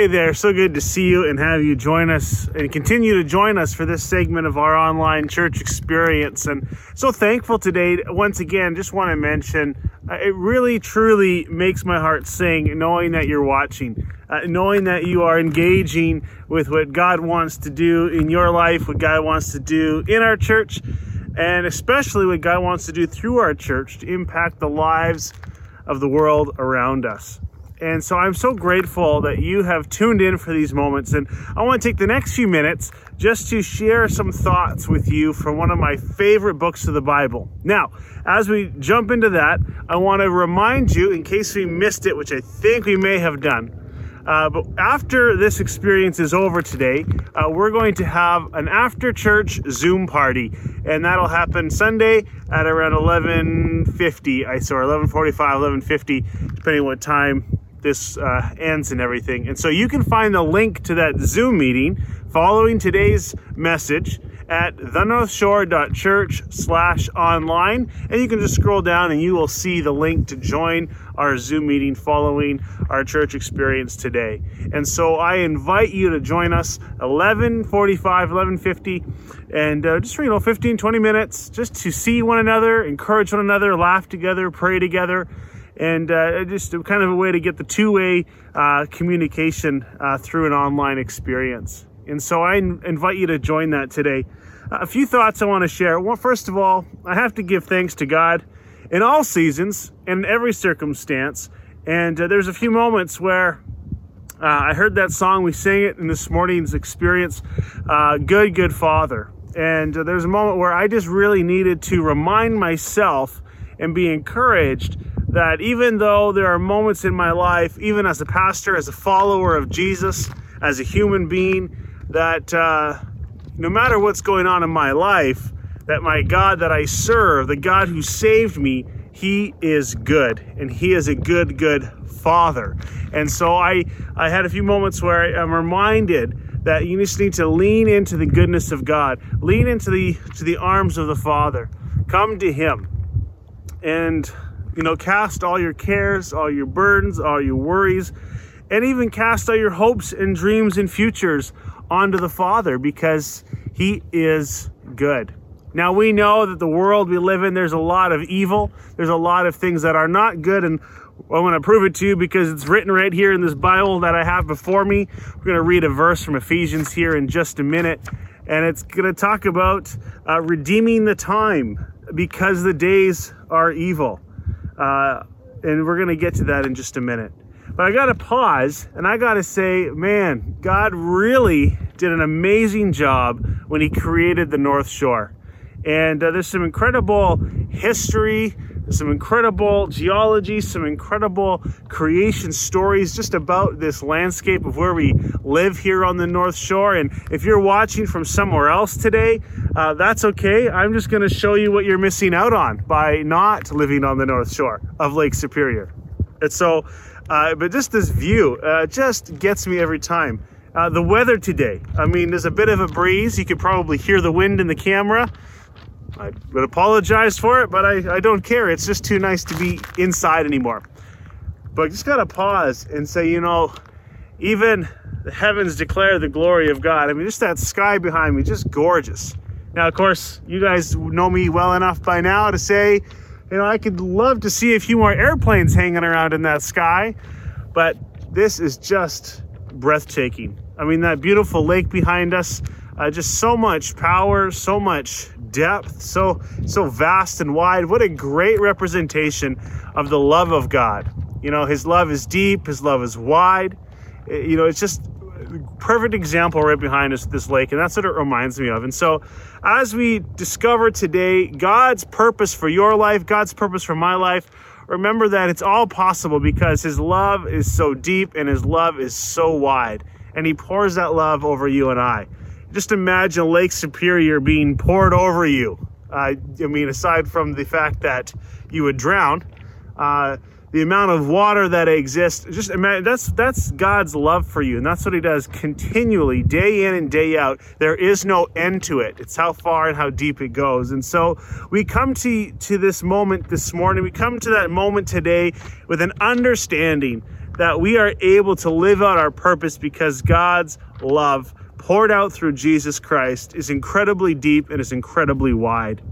Hey there, so good to see you and have you join us and continue to join us for this segment of our online church experience. And so thankful today. Once again, just want to mention uh, it really truly makes my heart sing knowing that you're watching, uh, knowing that you are engaging with what God wants to do in your life, what God wants to do in our church, and especially what God wants to do through our church to impact the lives of the world around us. And so I'm so grateful that you have tuned in for these moments. And I want to take the next few minutes just to share some thoughts with you from one of my favorite books of the Bible. Now, as we jump into that, I want to remind you, in case we missed it, which I think we may have done, uh, but after this experience is over today, uh, we're going to have an after church Zoom party, and that'll happen Sunday at around 11:50. I saw 11:45, 11:50, depending on what time this uh, ends and everything. And so you can find the link to that Zoom meeting following today's message at thenorthshore.church slash online. And you can just scroll down and you will see the link to join our Zoom meeting following our church experience today. And so I invite you to join us 1145, 1150, and uh, just for, you know, 15, 20 minutes just to see one another, encourage one another, laugh together, pray together and uh, just kind of a way to get the two-way uh, communication uh, through an online experience. And so I invite you to join that today. a few thoughts I want to share. Well, first of all, I have to give thanks to God in all seasons and in every circumstance. And uh, there's a few moments where uh, I heard that song. We sang it in this morning's experience, uh, "Good, Good Father." And there's a moment where I just really needed to remind myself and be encouraged that even though there are moments in my life, even as a pastor, as a follower of Jesus, as a human being, that uh, no matter what's going on in my life, that my God that I serve, the God who saved me, He is good, and He is a good, good Father. And so I, I had a few moments where I'm reminded that you just need to lean into the goodness of God, lean into the to the arms of the Father, come to Him, and you know, cast all your cares, all your burdens, all your worries, and even cast all your hopes and dreams and futures onto the Father because He is good. Now, we know that the world we live in, there's a lot of evil, there's a lot of things that are not good, and I want to prove it to you because it's written right here in this Bible that I have before me. We're going to read a verse from Ephesians here in just a minute, and it's going to talk about uh, redeeming the time because the days are evil. Uh, and we're going to get to that in just a minute. But I got to pause and I got to say, man, God really did an amazing job when He created the North Shore. And uh, there's some incredible history some incredible geology, some incredible creation stories just about this landscape of where we live here on the North Shore. And if you're watching from somewhere else today, uh, that's okay. I'm just going to show you what you're missing out on by not living on the North Shore of Lake Superior. And so, uh, but just this view uh, just gets me every time. Uh, the weather today, I mean, there's a bit of a breeze. You could probably hear the wind in the camera. I would apologize for it, but I, I don't care. It's just too nice to be inside anymore. But I just gotta pause and say, you know, even the heavens declare the glory of God. I mean, just that sky behind me, just gorgeous. Now, of course, you guys know me well enough by now to say, you know, I could love to see a few more airplanes hanging around in that sky, but this is just breathtaking. I mean, that beautiful lake behind us, uh, just so much power, so much depth, so so vast and wide. What a great representation of the love of God. You know, his love is deep, his love is wide. Eh, you know, it's just perfect example right behind us this lake and that's what it reminds me of and so as we discover today god's purpose for your life god's purpose for my life remember that it's all possible because his love is so deep and his love is so wide and he pours that love over you and i just imagine Lake Superior being poured over you. Uh, I mean, aside from the fact that you would drown, uh, the amount of water that exists, just imagine that's that's God's love for you, and that's what He does continually, day in and day out. There is no end to it. It's how far and how deep it goes. And so we come to to this moment this morning. We come to that moment today with an understanding that we are able to live out our purpose because God's love poured out through Jesus Christ is incredibly deep and is incredibly wide.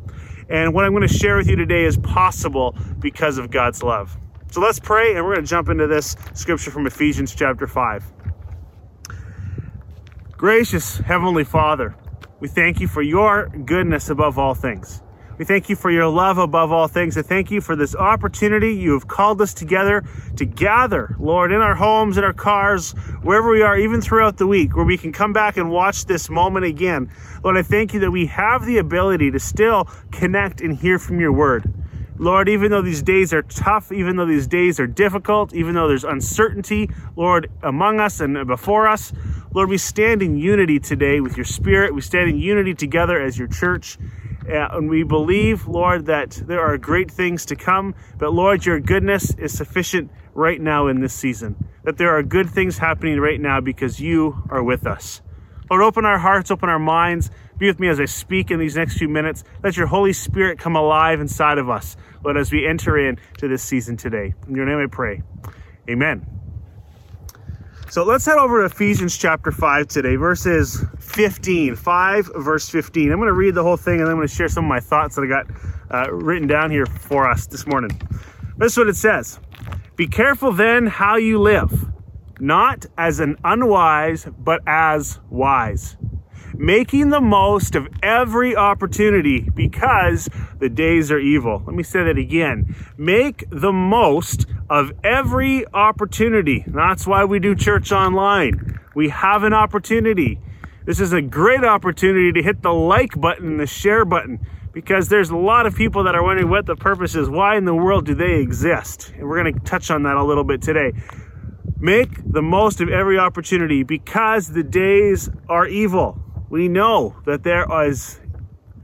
And what I'm going to share with you today is possible because of God's love. So let's pray and we're going to jump into this scripture from Ephesians chapter 5. Gracious Heavenly Father, we thank you for your goodness above all things. We thank you for your love above all things. I thank you for this opportunity you have called us together to gather, Lord, in our homes, in our cars, wherever we are, even throughout the week, where we can come back and watch this moment again. Lord, I thank you that we have the ability to still connect and hear from your word. Lord, even though these days are tough, even though these days are difficult, even though there's uncertainty, Lord, among us and before us, Lord, we stand in unity today with your spirit. We stand in unity together as your church. Uh, and we believe, Lord, that there are great things to come. But Lord, your goodness is sufficient right now in this season. That there are good things happening right now because you are with us. Lord, open our hearts, open our minds. Be with me as I speak in these next few minutes. Let your Holy Spirit come alive inside of us, Lord, as we enter into this season today. In your name I pray. Amen. So let's head over to Ephesians chapter 5 today, verses 15. 5, verse 15. I'm going to read the whole thing and I'm going to share some of my thoughts that I got uh, written down here for us this morning. This is what it says Be careful then how you live, not as an unwise, but as wise making the most of every opportunity because the days are evil. Let me say that again. Make the most of every opportunity. That's why we do church online. We have an opportunity. This is a great opportunity to hit the like button, the share button, because there's a lot of people that are wondering what the purpose is. Why in the world do they exist? And we're going to touch on that a little bit today. Make the most of every opportunity because the days are evil. We know that there is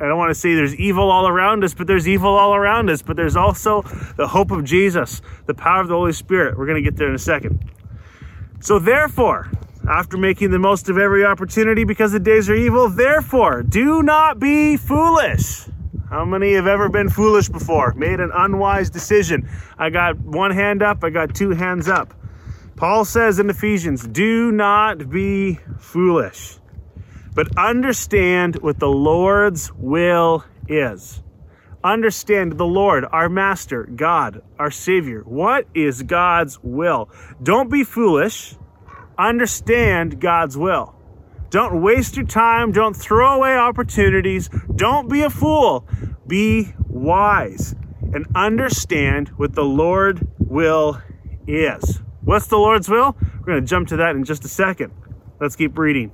I don't want to say there's evil all around us, but there's evil all around us. But there's also the hope of Jesus, the power of the Holy Spirit. We're going to get there in a second. So, therefore, after making the most of every opportunity because the days are evil, therefore, do not be foolish. How many have ever been foolish before? Made an unwise decision. I got one hand up, I got two hands up. Paul says in Ephesians, do not be foolish but understand what the Lord's will is. Understand the Lord, our Master, God, our Savior. What is God's will? Don't be foolish. Understand God's will. Don't waste your time. Don't throw away opportunities. Don't be a fool. Be wise and understand what the Lord will is. What's the Lord's will? We're going to jump to that in just a second. Let's keep reading.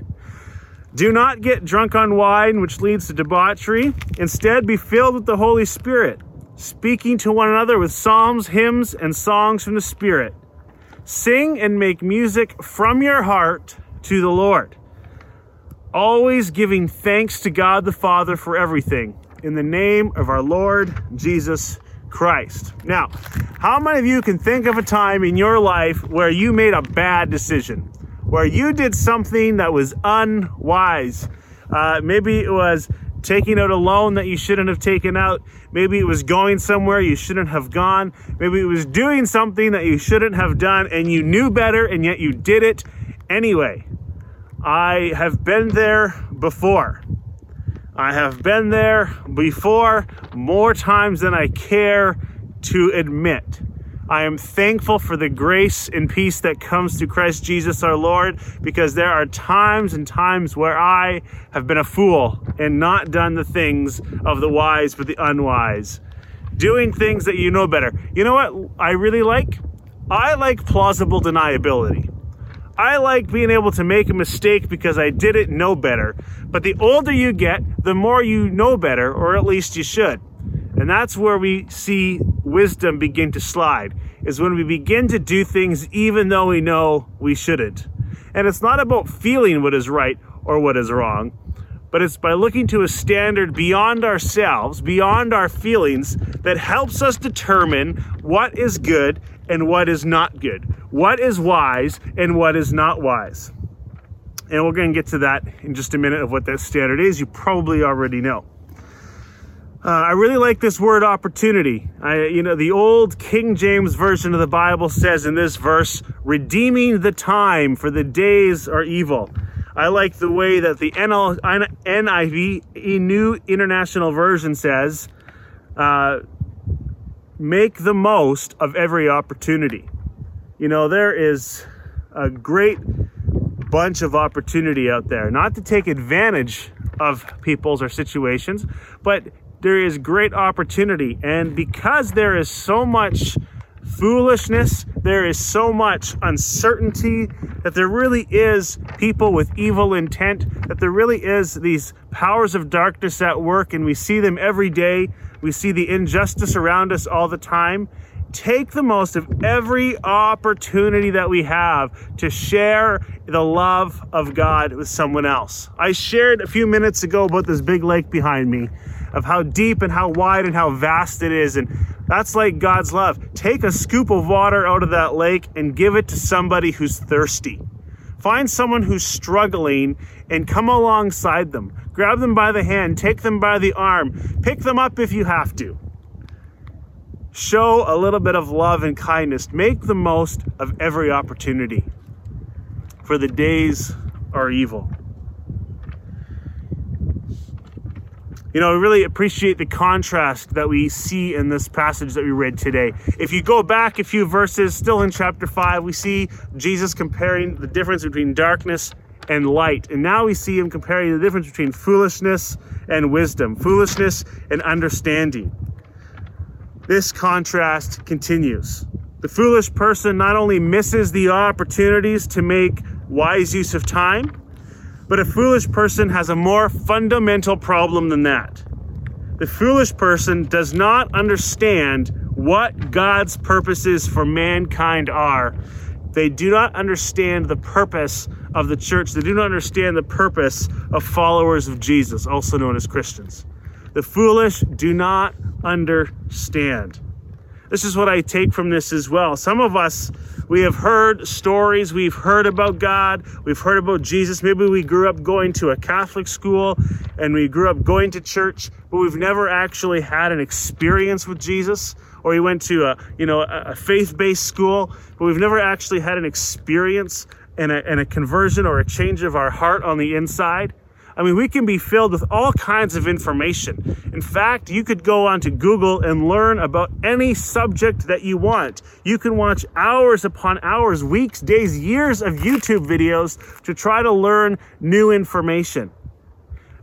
Do not get drunk on wine, which leads to debauchery. Instead, be filled with the Holy Spirit, speaking to one another with psalms, hymns, and songs from the Spirit. Sing and make music from your heart to the Lord, always giving thanks to God the Father for everything, in the name of our Lord Jesus Christ. Now, how many of you can think of a time in your life where you made a bad decision? Where you did something that was unwise. Uh, maybe it was taking out a loan that you shouldn't have taken out. Maybe it was going somewhere you shouldn't have gone. Maybe it was doing something that you shouldn't have done and you knew better and yet you did it anyway. I have been there before. I have been there before more times than I care to admit. I am thankful for the grace and peace that comes through Christ Jesus our Lord because there are times and times where I have been a fool and not done the things of the wise but the unwise. Doing things that you know better. You know what I really like? I like plausible deniability. I like being able to make a mistake because I didn't know better. But the older you get, the more you know better, or at least you should. And that's where we see wisdom begin to slide, is when we begin to do things even though we know we shouldn't. And it's not about feeling what is right or what is wrong, but it's by looking to a standard beyond ourselves, beyond our feelings, that helps us determine what is good and what is not good, what is wise and what is not wise. And we're going to get to that in just a minute of what that standard is. You probably already know. Uh, I really like this word opportunity. I, you know, the old King James version of the Bible says in this verse, redeeming the time for the days are evil. I like the way that the NL, NIV, New International Version says, uh, make the most of every opportunity. You know, there is a great bunch of opportunity out there, not to take advantage of people's or situations, but there is great opportunity. And because there is so much foolishness, there is so much uncertainty, that there really is people with evil intent, that there really is these powers of darkness at work, and we see them every day. We see the injustice around us all the time. Take the most of every opportunity that we have to share the love of God with someone else. I shared a few minutes ago about this big lake behind me of how deep and how wide and how vast it is. And that's like God's love. Take a scoop of water out of that lake and give it to somebody who's thirsty. Find someone who's struggling and come alongside them. Grab them by the hand, take them by the arm, pick them up if you have to. Show a little bit of love and kindness. Make the most of every opportunity, for the days are evil. You know, I really appreciate the contrast that we see in this passage that we read today. If you go back a few verses, still in chapter 5, we see Jesus comparing the difference between darkness and light. And now we see him comparing the difference between foolishness and wisdom, foolishness and understanding. This contrast continues. The foolish person not only misses the opportunities to make wise use of time, but a foolish person has a more fundamental problem than that. The foolish person does not understand what God's purposes for mankind are. They do not understand the purpose of the church. They do not understand the purpose of followers of Jesus, also known as Christians. The foolish do not understand. This is what I take from this as well. Some of us we have heard stories, we've heard about God, we've heard about Jesus. Maybe we grew up going to a Catholic school and we grew up going to church, but we've never actually had an experience with Jesus. Or we went to a, you know, a faith-based school, but we've never actually had an experience and a, and a conversion or a change of our heart on the inside. I mean, we can be filled with all kinds of information. In fact, you could go onto Google and learn about any subject that you want. You can watch hours upon hours, weeks, days, years of YouTube videos to try to learn new information.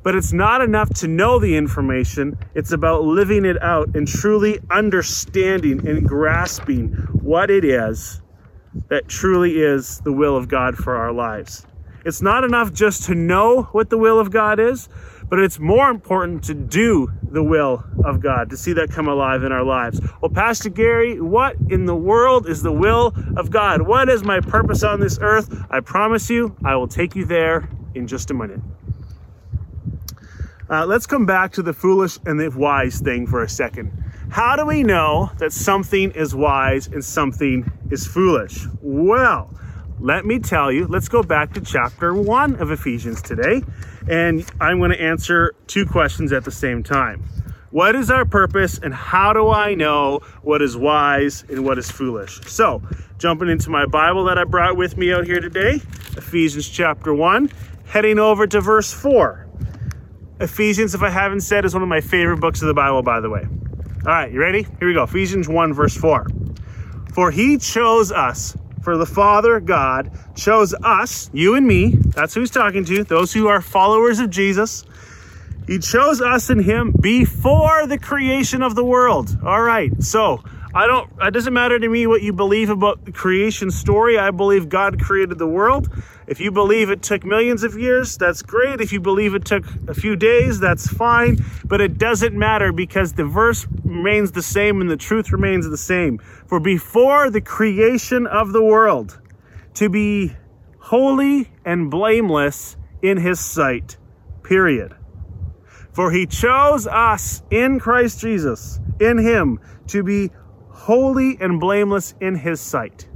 But it's not enough to know the information, it's about living it out and truly understanding and grasping what it is that truly is the will of God for our lives. It's not enough just to know what the will of God is, but it's more important to do the will of God, to see that come alive in our lives. Well, Pastor Gary, what in the world is the will of God? What is my purpose on this earth? I promise you, I will take you there in just a minute. Uh, let's come back to the foolish and the wise thing for a second. How do we know that something is wise and something is foolish? Well, let me tell you, let's go back to chapter 1 of Ephesians today, and I'm going to answer two questions at the same time. What is our purpose, and how do I know what is wise and what is foolish? So, jumping into my Bible that I brought with me out here today, Ephesians chapter 1, heading over to verse 4. Ephesians, if I haven't said, is one of my favorite books of the Bible, by the way. All right, you ready? Here we go. Ephesians 1, verse 4. For he chose us for the Father God chose us, you and me, that's who he's talking to, those who are followers of Jesus. He chose us in him before the creation of the world. All right. So, I don't it doesn't matter to me what you believe about the creation story. I believe God created the world. If you believe it took millions of years, that's great. If you believe it took a few days, that's fine. But it doesn't matter because the verse remains the same and the truth remains the same. For before the creation of the world, to be holy and blameless in his sight. Period. For he chose us in Christ Jesus, in him, to be holy and blameless in his sight.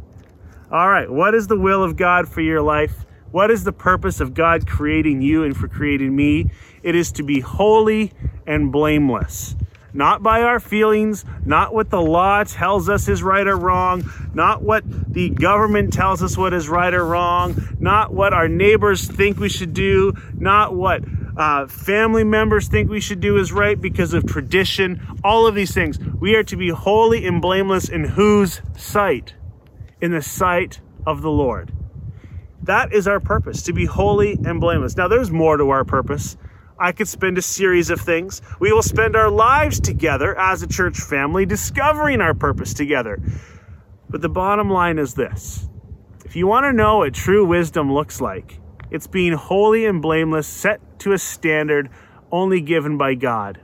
All right, what is the will of God for your life? What is the purpose of God creating you and for creating me? It is to be holy and blameless. not by our feelings, not what the law tells us is right or wrong, not what the government tells us what is right or wrong, not what our neighbors think we should do, not what uh, family members think we should do is right because of tradition, all of these things. We are to be holy and blameless in whose sight? In the sight of the Lord. That is our purpose, to be holy and blameless. Now, there's more to our purpose. I could spend a series of things. We will spend our lives together as a church family, discovering our purpose together. But the bottom line is this if you want to know what true wisdom looks like, it's being holy and blameless, set to a standard only given by God.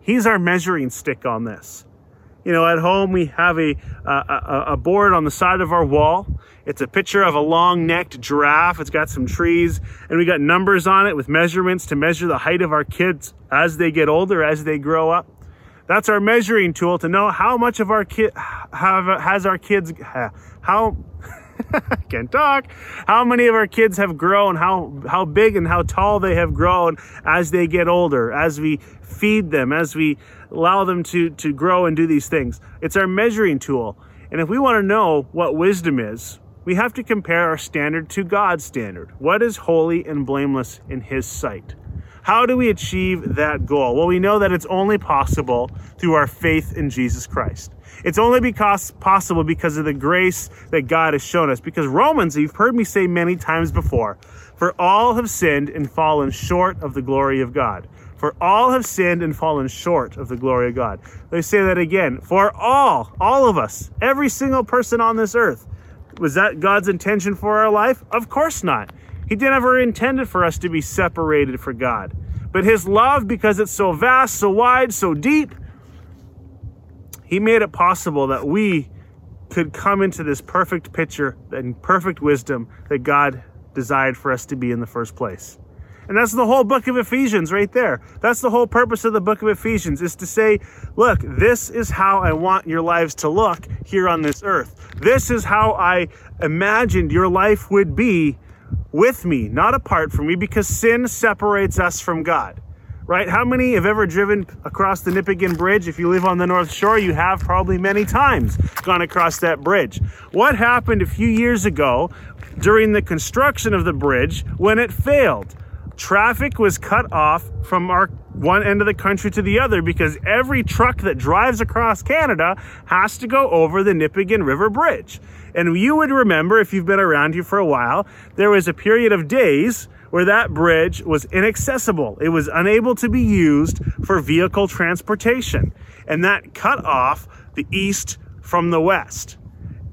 He's our measuring stick on this. You know, at home we have a, a, a board on the side of our wall it's a picture of a long necked giraffe. It's got some trees and we got numbers on it with measurements to measure the height of our kids as they get older, as they grow up. That's our measuring tool to know how much of our kid have has our kids how can't talk how many of our kids have grown how how big and how tall they have grown as they get older as we feed them as we allow them to to grow and do these things it's our measuring tool and if we want to know what wisdom is we have to compare our standard to God's standard. What is holy and blameless in His sight? How do we achieve that goal? Well, we know that it's only possible through our faith in Jesus Christ. It's only because possible because of the grace that God has shown us. Because Romans, you've heard me say many times before, for all have sinned and fallen short of the glory of God. For all have sinned and fallen short of the glory of God. Let me say that again. For all, all of us, every single person on this earth, was that God's intention for our life? Of course not. He never intended for us to be separated from God. But His love, because it's so vast, so wide, so deep, He made it possible that we could come into this perfect picture and perfect wisdom that God desired for us to be in the first place. And that's the whole book of Ephesians right there. That's the whole purpose of the book of Ephesians is to say, look, this is how I want your lives to look here on this earth. This is how I imagined your life would be with me, not apart from me, because sin separates us from God. Right? How many have ever driven across the Nipigon Bridge? If you live on the North Shore, you have probably many times gone across that bridge. What happened a few years ago during the construction of the bridge when it failed? traffic was cut off from our one end of the country to the other because every truck that drives across Canada has to go over the Nipigon River Bridge. And you would remember, if you've been around here for a while, there was a period of days where that bridge was inaccessible. It was unable to be used for vehicle transportation. And that cut off the east from the west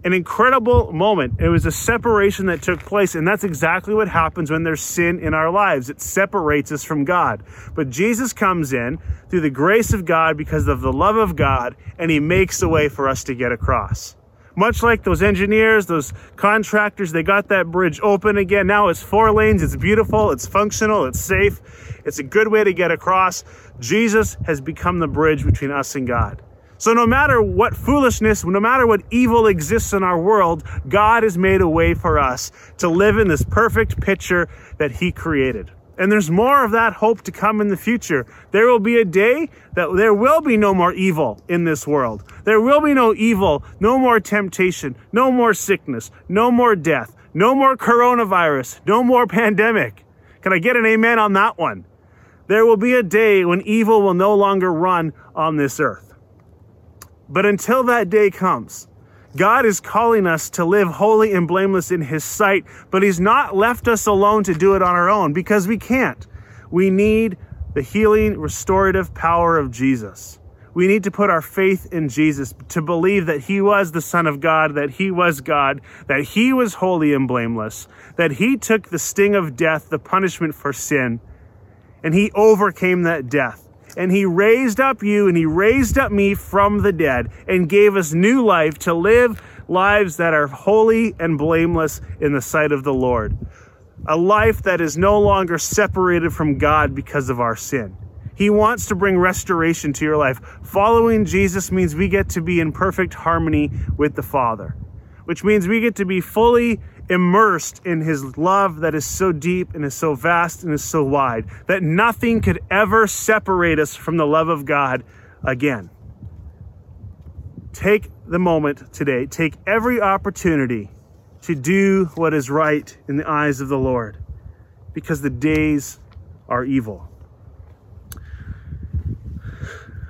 an incredible moment. It was a separation that took place, and that's exactly what happens when there's sin in our lives. It separates us from God. But Jesus comes in through the grace of God because of the love of God, and he makes a way for us to get across. Much like those engineers, those contractors, they got that bridge open again. Now it's four lanes, it's beautiful, it's functional, it's safe, it's a good way to get across. Jesus has become the bridge between us and God. So, no matter what foolishness, no matter what evil exists in our world, God has made a way for us to live in this perfect picture that He created. And there's more of that hope to come in the future. There will be a day that there will be no more evil in this world. There will be no evil, no more temptation, no more sickness, no more death, no more coronavirus, no more pandemic. Can I get an amen on that one? There will be a day when evil will no longer run on this earth. But until that day comes, God is calling us to live holy and blameless in His sight, but He's not left us alone to do it on our own because we can't. We need the healing, restorative power of Jesus. We need to put our faith in Jesus to believe that He was the Son of God, that He was God, that He was holy and blameless, that He took the sting of death, the punishment for sin, and He overcame that death and he raised up you and he raised up me from the dead and gave us new life to live lives that are holy and blameless in the sight of the Lord. A life that is no longer separated from God because of our sin. He wants to bring restoration to your life. Following Jesus means we get to be in perfect harmony with the Father, which means we get to be fully immersed in his love that is so deep and is so vast and is so wide that nothing could ever separate us from the love of God again. Take the moment today, take every opportunity to do what is right in the eyes of the Lord because the days are evil.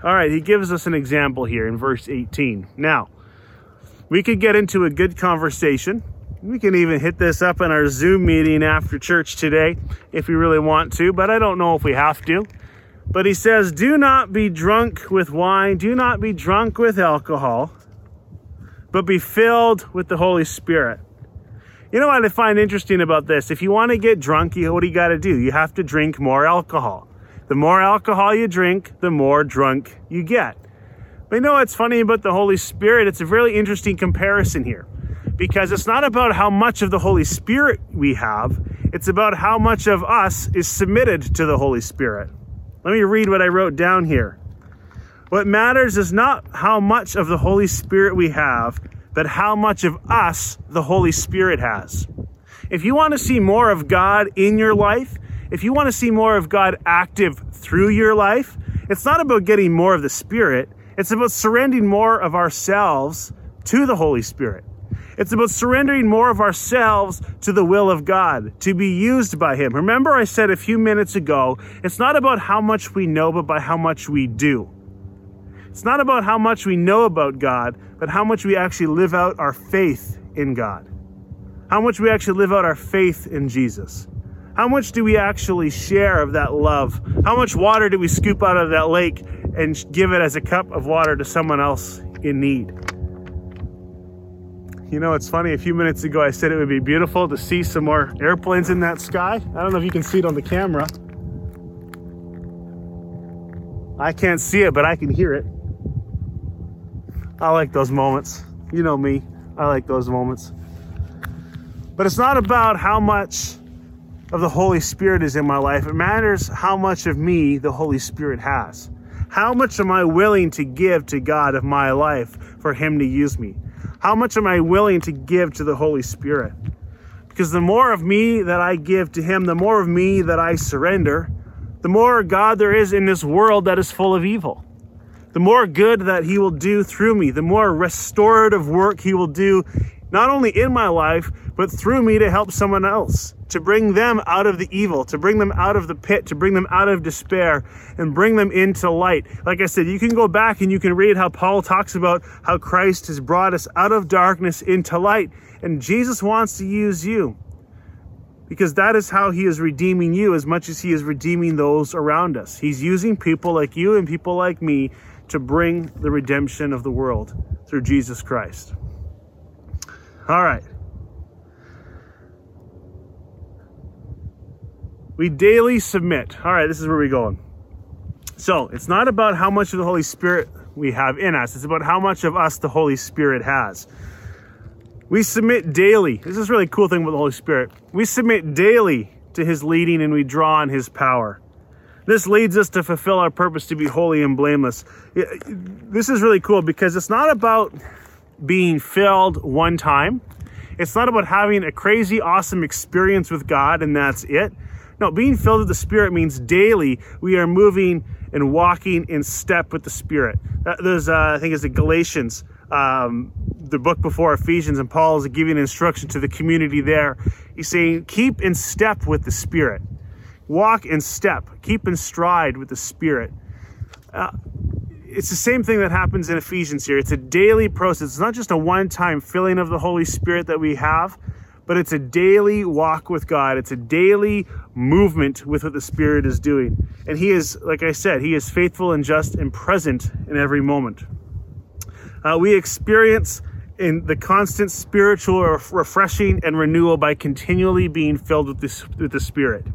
All right, he gives us an example here in verse 18. Now, we could get into a good conversation. We can even hit this up in our Zoom meeting after church today if we really want to, but I don't know if we have to. But he says, Do not be drunk with wine, do not be drunk with alcohol, but be filled with the Holy Spirit. You know what I find interesting about this? If you want to get drunk, you, what do you got to do? You have to drink more alcohol. The more alcohol you drink, the more drunk you get. But you know what's funny about the Holy Spirit? It's a really interesting comparison here because it's not about how much of the Holy Spirit we have, it's about how much of us is submitted to the Holy Spirit. Let me read what I wrote down here. What matters is not how much of the Holy Spirit we have, but how much of us the Holy Spirit has. If you want to see more of God in your life, if you want to see more of God active through your life, it's not about getting more of the Spirit, it's about surrendering more of ourselves to the Holy Spirit. It's about surrendering more of ourselves to the will of God, to be used by Him. Remember, I said a few minutes ago, it's not about how much we know, but by how much we do. It's not about how much we know about God, but how much we actually live out our faith in God. How much we actually live out our faith in Jesus. How much do we actually share of that love? How much water do we scoop out of that lake and give it as a cup of water to someone else in need? You know, it's funny, a few minutes ago I said it would be beautiful to see some more airplanes in that sky. I don't know if you can see it on the camera. I can't see it, but I can hear it. I like those moments. You know me, I like those moments. But it's not about how much of the Holy Spirit is in my life. It matters how much of me the Holy Spirit has. How much am I willing to give to God of my life for Him to use me? How much am I willing to give to the Holy Spirit? Because the more of me that I give to Him, the more of me that I surrender, the more God there is in this world that is full of evil. The more good that He will do through me, the more restorative work He will do, not only in my life, but through me to help someone else to bring them out of the evil, to bring them out of the pit, to bring them out of despair, and bring them into light. Like I said, you can go back and you can read how Paul talks about how Christ has brought us out of darkness into light. And Jesus wants to use you because that is how he is redeeming you as much as he is redeeming those around us. He's using people like you and people like me to bring the redemption of the world through Jesus Christ. All right. We daily submit. All right, this is where we're going. So it's not about how much of the Holy Spirit we have in us, it's about how much of us the Holy Spirit has. We submit daily. This is really cool thing with the Holy Spirit. We submit daily to his leading and we draw on his power. This leads us to fulfill our purpose to be holy and blameless. This is really cool because it's not about being filled one time. It's not about having a crazy, awesome experience with God and that's it. No, being filled with the Spirit means daily we are moving and walking in step with the Spirit. There's, uh, I think, it's the Galatians, um, the book before Ephesians, and Paul is giving instruction to the community there. He's saying, keep in step with the Spirit, walk in step, keep in stride with the Spirit. Uh, it's the same thing that happens in Ephesians here. It's a daily process. It's not just a one time filling of the Holy Spirit that we have, but it's a daily walk with God. It's a daily movement with what the Spirit is doing. And He is, like I said, He is faithful and just and present in every moment. Uh, we experience in the constant spiritual refreshing and renewal by continually being filled with, this, with the Spirit.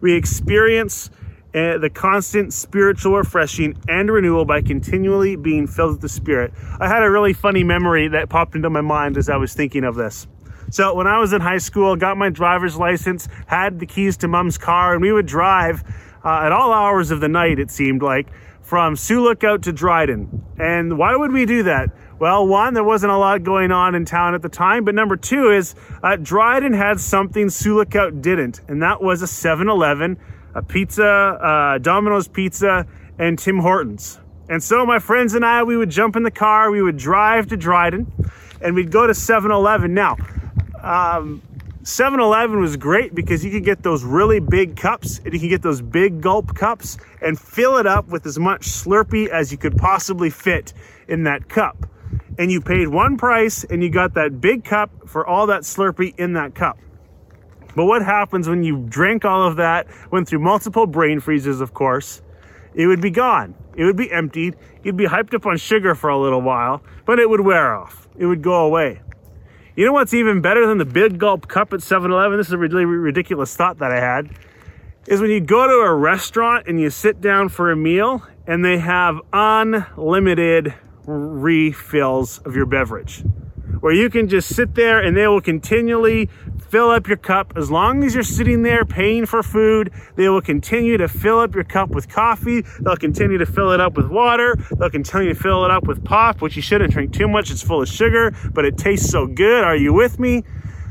We experience the constant spiritual refreshing and renewal by continually being filled with the Spirit. I had a really funny memory that popped into my mind as I was thinking of this. So when I was in high school, got my driver's license, had the keys to mom's car, and we would drive uh, at all hours of the night, it seemed like, from Sioux Lookout to Dryden. And why would we do that? Well, one, there wasn't a lot going on in town at the time, but number two is uh, Dryden had something Sioux Lookout didn't, and that was a 7 Eleven, a pizza, uh, Domino's Pizza, and Tim Hortons. And so my friends and I, we would jump in the car, we would drive to Dryden, and we'd go to 7 Eleven. Now, um, 7 Eleven was great because you could get those really big cups and you could get those big gulp cups and fill it up with as much Slurpee as you could possibly fit in that cup. And you paid one price and you got that big cup for all that Slurpee in that cup. But what happens when you drank all of that, went through multiple brain freezes, of course? It would be gone. It would be emptied. You'd be hyped up on sugar for a little while, but it would wear off. It would go away. You know what's even better than the big gulp cup at 7 Eleven? This is a really ridiculous thought that I had. Is when you go to a restaurant and you sit down for a meal and they have unlimited refills of your beverage. Where you can just sit there and they will continually fill up your cup. As long as you're sitting there paying for food, they will continue to fill up your cup with coffee. They'll continue to fill it up with water. They'll continue to fill it up with pop, which you shouldn't drink too much. It's full of sugar, but it tastes so good. Are you with me?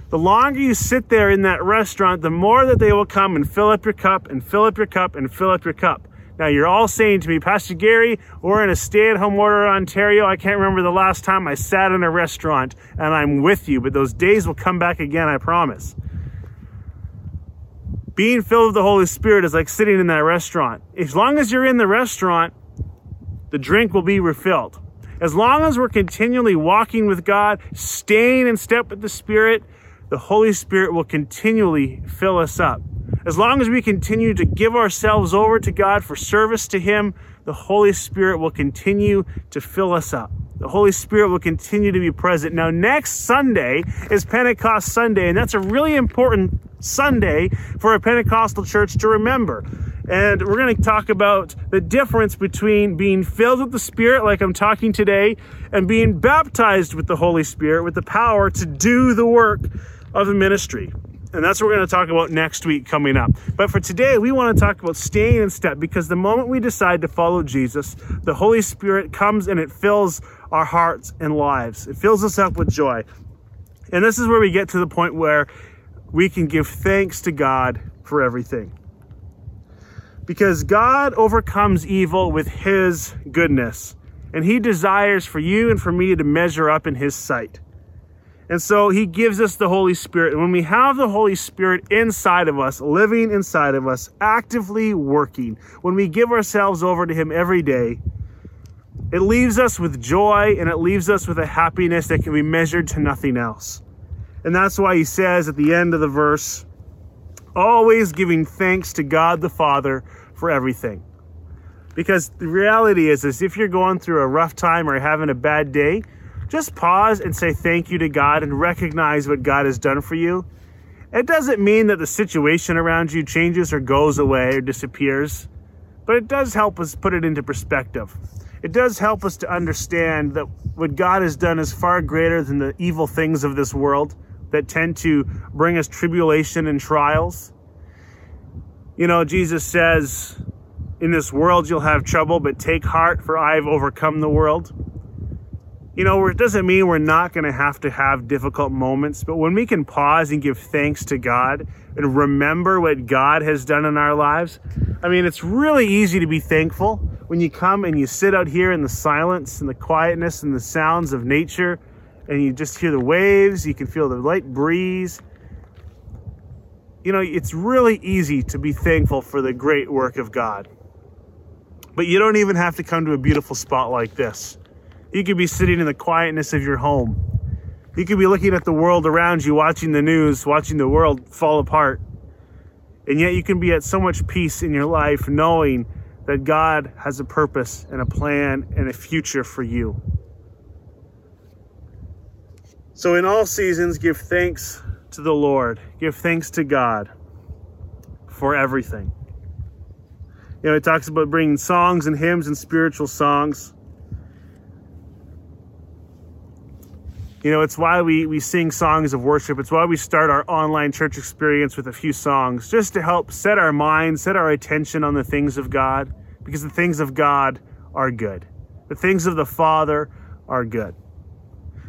The longer you sit there in that restaurant, the more that they will come and fill up your cup and fill up your cup and fill up your cup. Now, you're all saying to me, Pastor Gary, we're in a stay at home order in Ontario. I can't remember the last time I sat in a restaurant and I'm with you, but those days will come back again, I promise. Being filled with the Holy Spirit is like sitting in that restaurant. As long as you're in the restaurant, the drink will be refilled. As long as we're continually walking with God, staying in step with the Spirit, the Holy Spirit will continually fill us up. As long as we continue to give ourselves over to God for service to Him, the Holy Spirit will continue to fill us up. The Holy Spirit will continue to be present. Now, next Sunday is Pentecost Sunday, and that's a really important Sunday for a Pentecostal church to remember. And we're going to talk about the difference between being filled with the Spirit, like I'm talking today, and being baptized with the Holy Spirit with the power to do the work of the ministry. And that's what we're going to talk about next week coming up. But for today, we want to talk about staying in step because the moment we decide to follow Jesus, the Holy Spirit comes and it fills our hearts and lives. It fills us up with joy. And this is where we get to the point where we can give thanks to God for everything. Because God overcomes evil with His goodness, and He desires for you and for me to measure up in His sight. And so he gives us the Holy Spirit. And when we have the Holy Spirit inside of us, living inside of us, actively working, when we give ourselves over to him every day, it leaves us with joy and it leaves us with a happiness that can be measured to nothing else. And that's why he says at the end of the verse, always giving thanks to God the Father for everything. Because the reality is, is if you're going through a rough time or having a bad day, just pause and say thank you to God and recognize what God has done for you. It doesn't mean that the situation around you changes or goes away or disappears, but it does help us put it into perspective. It does help us to understand that what God has done is far greater than the evil things of this world that tend to bring us tribulation and trials. You know, Jesus says, In this world you'll have trouble, but take heart, for I have overcome the world you know, it doesn't mean we're not going to have to have difficult moments, but when we can pause and give thanks to God and remember what God has done in our lives, I mean, it's really easy to be thankful when you come and you sit out here in the silence and the quietness and the sounds of nature and you just hear the waves, you can feel the light breeze. You know, it's really easy to be thankful for the great work of God. But you don't even have to come to a beautiful spot like this. You could be sitting in the quietness of your home. You could be looking at the world around you, watching the news, watching the world fall apart. And yet you can be at so much peace in your life knowing that God has a purpose and a plan and a future for you. So, in all seasons, give thanks to the Lord, give thanks to God for everything. You know, it talks about bringing songs and hymns and spiritual songs You know, it's why we, we sing songs of worship. It's why we start our online church experience with a few songs, just to help set our minds, set our attention on the things of God, because the things of God are good. The things of the Father are good.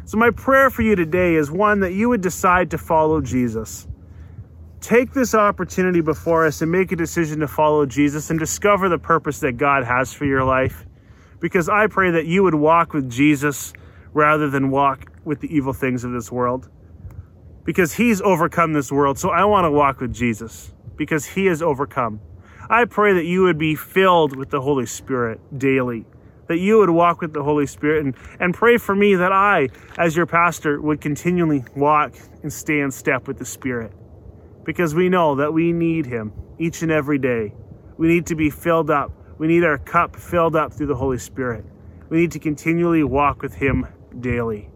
So, my prayer for you today is one that you would decide to follow Jesus. Take this opportunity before us and make a decision to follow Jesus and discover the purpose that God has for your life because I pray that you would walk with Jesus rather than walk with the evil things of this world. Because he's overcome this world. So I want to walk with Jesus because he has overcome. I pray that you would be filled with the Holy Spirit daily, that you would walk with the Holy Spirit and, and pray for me that I, as your pastor, would continually walk and stay in step with the Spirit. Because we know that we need him each and every day. We need to be filled up. We need our cup filled up through the Holy Spirit. We need to continually walk with him daily.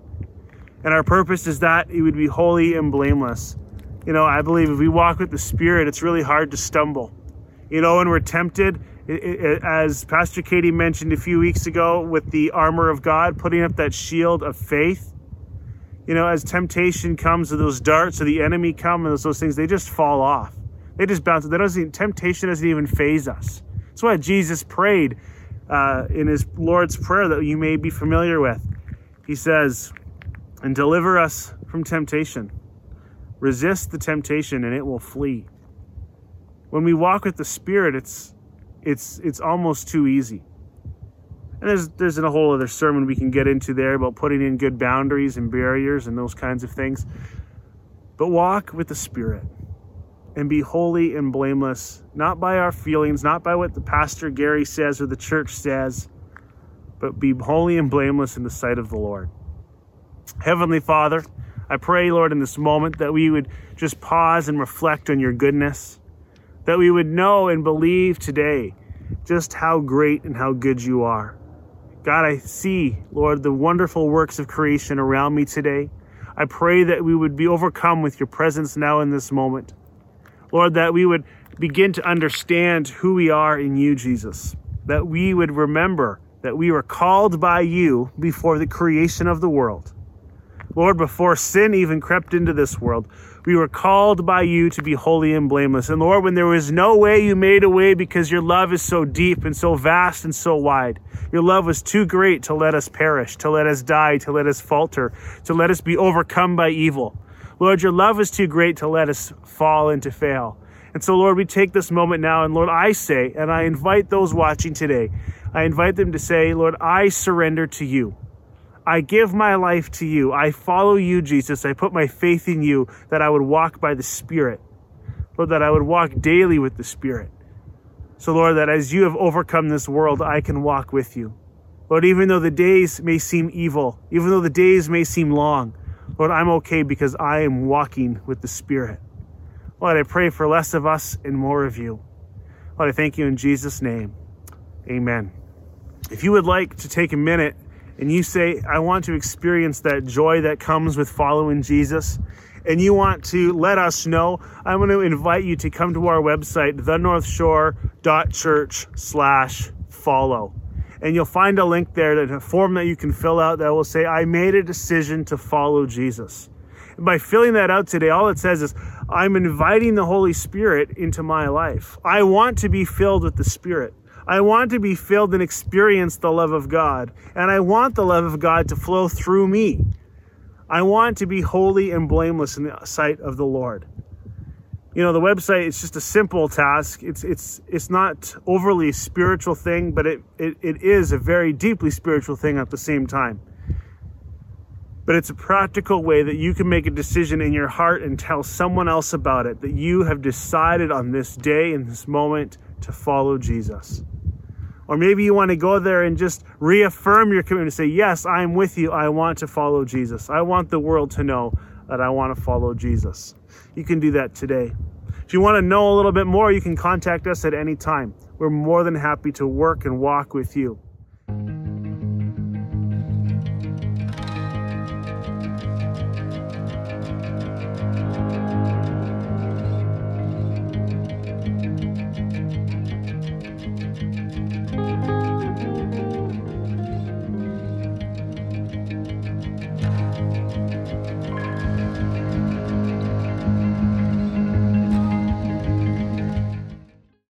And our purpose is that it would be holy and blameless. You know, I believe if we walk with the Spirit, it's really hard to stumble. You know, when we're tempted, it, it, as Pastor Katie mentioned a few weeks ago, with the armor of God, putting up that shield of faith. You know, as temptation comes, or those darts or the enemy come, and those, those things, they just fall off. They just bounce. That doesn't. Temptation doesn't even faze us. That's why Jesus prayed uh, in his Lord's prayer that you may be familiar with. He says, and deliver us from temptation. Resist the temptation and it will flee. When we walk with the Spirit, it's it's it's almost too easy. And there's there's a whole other sermon we can get into there about putting in good boundaries and barriers and those kinds of things. But walk with the Spirit and be holy and blameless, not by our feelings, not by what the pastor Gary says or the church says, but be holy and blameless in the sight of the Lord. Heavenly Father, I pray, Lord, in this moment that we would just pause and reflect on your goodness, that we would know and believe today just how great and how good you are. God, I see, Lord, the wonderful works of creation around me today. I pray that we would be overcome with your presence now in this moment. Lord, that we would begin to understand who we are in you, Jesus. That we would remember that we were called by you before the creation of the world. Lord, before sin even crept into this world, we were called by you to be holy and blameless. And Lord, when there was no way, you made a way because your love is so deep and so vast and so wide. Your love was too great to let us perish, to let us die, to let us falter, to let us be overcome by evil. Lord, your love is too great to let us fall and to fail. And so, Lord, we take this moment now, and Lord, I say, and I invite those watching today, I invite them to say, Lord, I surrender to you. I give my life to you. I follow you, Jesus. I put my faith in you that I would walk by the Spirit. Lord, that I would walk daily with the Spirit. So, Lord, that as you have overcome this world, I can walk with you. Lord, even though the days may seem evil, even though the days may seem long, Lord, I'm okay because I am walking with the Spirit. Lord, I pray for less of us and more of you. Lord, I thank you in Jesus' name. Amen. If you would like to take a minute and you say, I want to experience that joy that comes with following Jesus, and you want to let us know, I'm going to invite you to come to our website, thenorthshore.church slash follow. And you'll find a link there, a form that you can fill out that will say, I made a decision to follow Jesus. And by filling that out today, all it says is, I'm inviting the Holy Spirit into my life. I want to be filled with the Spirit. I want to be filled and experience the love of God. And I want the love of God to flow through me. I want to be holy and blameless in the sight of the Lord. You know, the website is just a simple task. It's it's it's not overly spiritual thing, but it, it, it is a very deeply spiritual thing at the same time. But it's a practical way that you can make a decision in your heart and tell someone else about it that you have decided on this day, in this moment, to follow Jesus. Or maybe you want to go there and just reaffirm your commitment say, Yes, I'm with you. I want to follow Jesus. I want the world to know that I want to follow Jesus. You can do that today. If you want to know a little bit more, you can contact us at any time. We're more than happy to work and walk with you.